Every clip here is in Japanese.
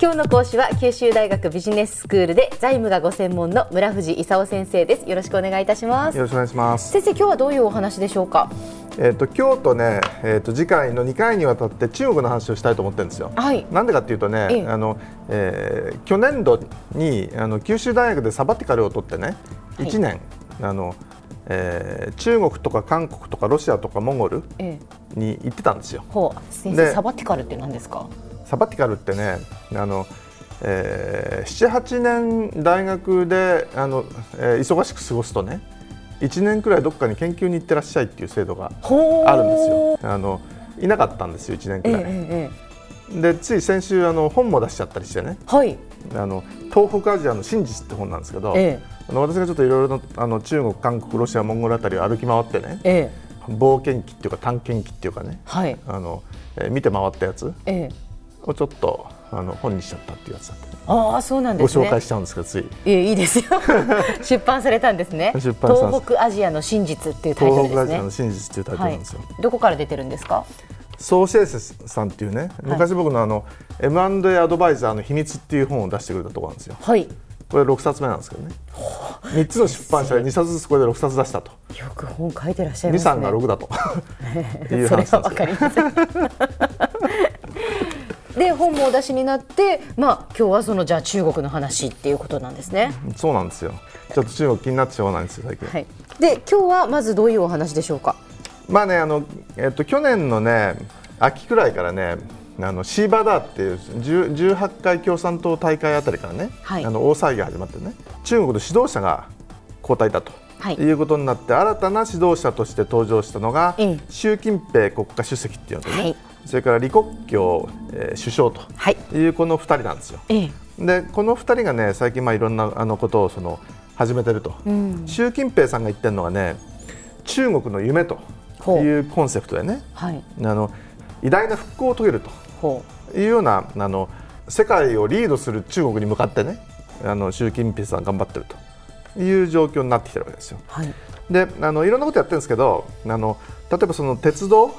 今日の講師は九州大学ビジネススクールで財務がご専門の村藤勲先生です。よろしくお願いいたします。よろしくお願いします。先生今日はどういうお話でしょうか？えっ、と今日とね、えっ、と次回の2回にわたって中国の話をしたいと思ってるんですよ。はい。なんでかっていうとね、ええ。あの、えー去年度にあの九州大学でサバティカルを取ってね、はい。1年あの、えー中国とか韓国とかロシアとかモンゴルええ。に行ってたんですよ。ほう。先で生サバティカルって何ですか？サバティカルってね、あの。えー、7、8年大学であの、えー忙しく過ごすとね1年くらいどっかに研究に行ってらっしゃいっていう制度があるんですよ。あのいなかったんですよ1年くええらい。ええ。でつい先週あの本も出しちゃったりしてね。はい。あの東北アジアの真実って本なんですけど、えあの私がちょっといろいろなあの中国韓国ロシアモンゴルあたりを歩き回ってねええ。冒険記っていうか探検記っていうかねはい。あの、えー見て回ったやつ。ええをちょっとあの本にしちゃったっていうやつだって、ああそうなんですね。ご紹介しちゃうんですけどつい。いえいいですよ。出版されたんですね。出版した。んです東北アジアの真実っていうタイトルですね。東北アジアの真実っていうタイトルなんですよ。どこから出てるんですか？ソーシェイセスさんっていうね昔僕のあの M&A アドバイザーの秘密っていう本を出してくれたところなんですよ。はい。これ6冊目なんですけどね。3つの出版社で2冊ずつこれで6冊出したと。よく本書いてらっしゃいますね。23が6だと。いう話なはんですよわかりません で本もお出しになってまあ今日はそのじゃあ中国の話っていうことなんですね。そうなんですよ。ちょっと中国気になってしょうがないんですよ最近、はい。で今日はまずどういうお話でしょうか？まあねあの、えっと、去年のね秋くらいからねあのシーバーダーっていう10 18回共産党大会あたりからね、はい。あの大騒ぎが始まってね中国の指導者が交代だと、はい。い、うことになって新たな指導者として登場したのが、ええ。習近平国家主席っていうのとね、はいそれから李克強、えー首相とはい。いうこの2人なんですよ。ええ。でこの2人がね最近まあいろんなあのことをその始めてると、ん。習近平さんが言ってるのがね中国の夢というコンセプトでね。はい。あの偉大な復興を遂げるほというようなあの世界をリードする中国に向かってねあの習近平さん頑張ってるという状況になってきてるわけですよ。うはい。であのいろんなことやってるんですけどあの例えばその鉄道、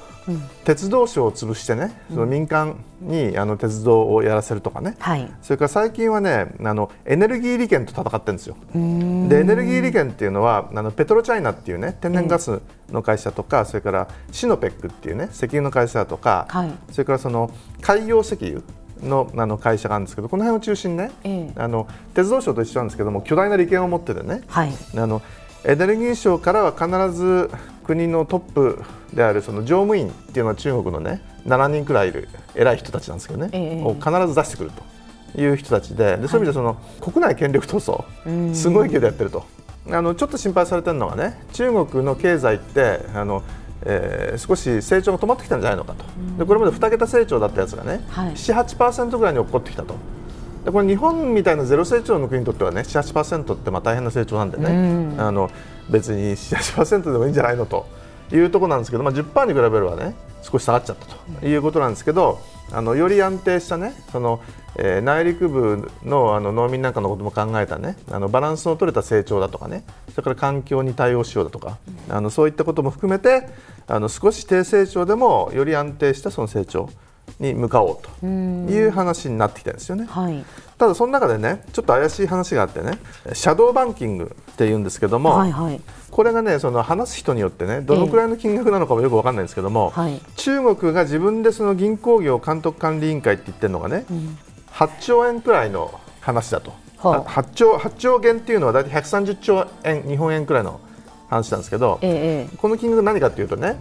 鉄道省を潰してねその民間にあの鉄道をやらせるとかね、はい。それから最近はねあのエネルギー利権と戦ってるんですよ。でエネルギー利権っていうのはあのペトロチャイナっていうね天然ガスの会社とか、それからシノペックっていうね石油の会社とか、はい。それからその海洋石油のあの会社があるんですけどこの辺を中心にね、ええ。あの鉄道省と一緒なんですけども巨大な利権を持っててね、はい。あのエネルギー省からは必ず国のトップであるその乗務員っていうのは中国のね7人くらいいる偉い人たちなんですけどね、ええ。を必ず出してくるという人たちででそういう意味でその、国内権力闘争すごい勢いでやってると。あのちょっと心配されてるのがね中国の経済ってあのえー少し成長が止まってきたんじゃないのかと、でこれまで2桁成長だったやつがね、はい。7、8%ぐらいに落っこってきたと。でこれ日本みたいなゼロ成長の国にとってはね7、8%ってまあ大変な成長なんでね、あの別に7、8%でもいいんじゃないのと。いうところなんですけど、まあ、10%に比べればね少し下がっちゃったと。いうことなんですけど、あのより安定したねその、えー内陸部のあの農民なんかのことも考えたねあのバランスの取れた成長だとかねそれから環境に対応しようだとか、あのそういったことも含めてあの少し低成長でもより安定したその成長に向かおうという話になってきたんですよね。はい。ただその中でねちょっと怪しい話があってねシャドーバンキングっていうんですけども、はいはい。これがねその話す人によってねどのくらいの金額なのかもよくわかんないんですけども、はい。中国が自分でその銀行業監督管理委員会って言ってるのがね、8兆円くらいの話だと、はあ。あ8兆8兆元っていうのは大体130兆円日本円くらいの話なんですけど、ええこの金額何かっていうとね、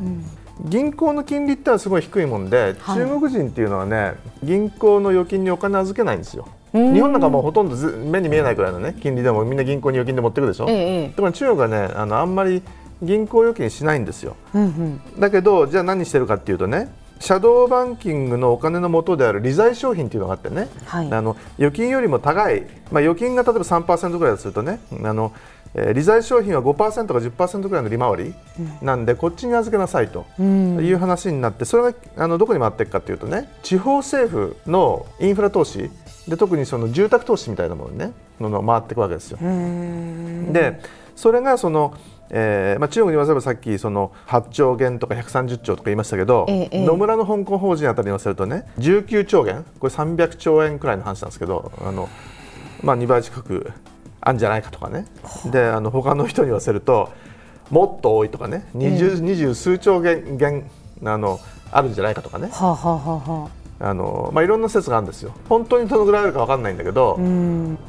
銀行の金利ってのはすごい低いもんで、はい。中国人っていうのはね銀行の預金にお金預けないんですよ。うん。日本なんかもうほとんどず目に見えないくらいのね金利でもみんな銀行に預金で持ってくるでしょ？ええええ。とこ中国はねあのあんまり銀行預金しないんですよ。うんうん。だけどじゃあ何してるかっていうとねシャドーバンキングのお金の元である利財商品っていうのがあってね、はい。あの預金よりも高い、まあ、預金が例えば3%ぐらいするとねあの、えー利財商品は5%か10%ぐらいの利回りなんで、こっちに預けなさいという話になってそれがあのどこに回っていくかというとね地方政府のインフラ投資で特にその住宅投資みたいなものにねの回っていくわけですよ。でそれがそのえーまあ、中国に言わせればさっきその8兆元とか130兆とか言いましたけど、ええ、野村の香港法人あたりに言わせるとね19兆元これ300兆円くらいの話なんですけどあの、まあ、2倍近くあるんじゃないかとかね。であの他の人に言わせるともっと多いとかね。二十,、二十数兆元元あのあるんじゃないかとかね。はあはあはああ。のまあ、いろんな説があるんですよ、本当にどのぐらいあるか分かんないんだけど、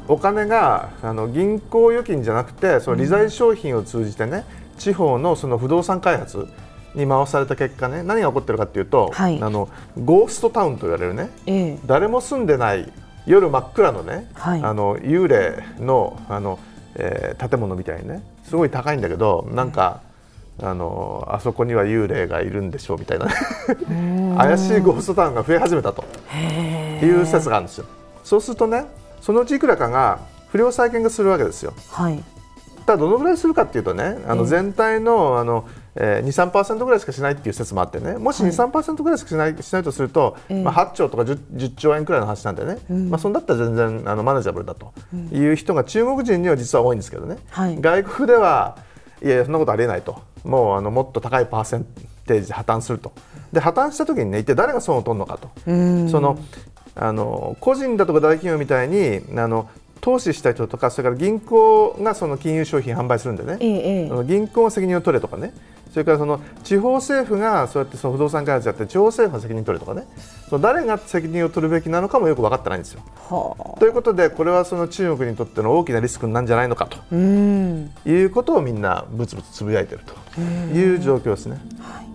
お金があの銀行預金じゃなくてその利財商品を通じてね、地方のその不動産開発に回された結果ね何が起こってるかというと、はい、あのゴーストタウンと言われるね、えー、誰も住んでない夜真っ暗のね、はい、あの幽霊のあの、えー、建物みたいにねすごい高いんだけどなんか、あのあそこには幽霊がいるんでしょうみたいな怪しいゴーストタウンが増え始めたと。いう説があるんですよ。そうするとねそのうちいくらかが不良債権化するわけですよ。はい、ただどのぐらいするかっていうとねあの全体のあの、えー、23%ぐらいしかしないっていう説もあってね。もし23%ぐらいしかしないしないとすると、まあ、8兆とか 10, 10, 兆円くらいの話なんでね、まあ、そんだったら全然あのマネジャブルだという人が中国人には実は多いんですけどね、はい、外国ではいやいやそんなことありえないと。もうあのもっと高いパーセンテージで破綻すると。で破綻した時にね一体誰が損を取るのかと。そのあの個人だとか大企業みたいにあの投資した人とかそれから銀行がその金融商品販売するんでね、ええ、銀行が責任を取れとかねそれからその地方政府がそうやってその不動産開発やって地方政府が責任取れとかねその誰が責任を取るべきなのかもよく分かってないんですよ。ということでこれはその中国にとっての大きなリスクなんじゃないのかということをみんなぶつぶつつぶやいているという状況ですね。はい、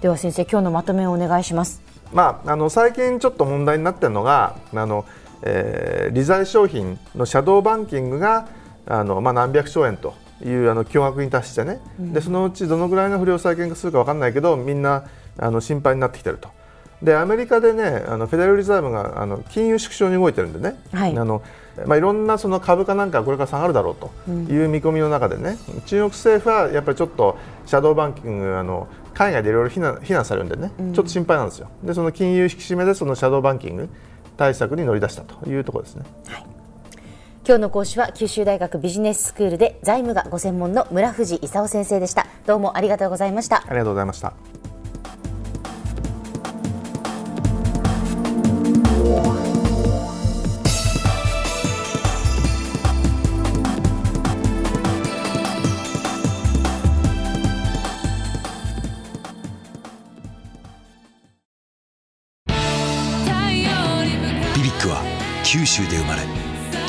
では先生今日のまとめをお願いします。まあ、あの最近ちょっと問題になっているのがあの、えー、利財商品のシャドーバンキングがあの、まあ、何百兆円というあの巨額に達してね、うん、でそのうちどのぐらいの不良債権化するか分からないけどみんなあの心配になってきてると。でアメリカでねあのフェデラルリザーブがあの金融縮小に動いてるんでね、はい、あのまあ、いろんなその株価なんかこれから下がるだろうという見込みの中でね、うん、中国政府はやっぱりちょっとシャドーバンキングあの海外でいろいろ非難非難されるんでね、うん、ちょっと心配なんですよ。でその金融引き締めでそのシャドーバンキング対策に乗り出したというところですね。はい今日の講師は九州大学ビジネススクールで財務がご専門の村藤勲先生でした。どうもありがとうございました。ありがとうございました。BBIQ は九州で生まれ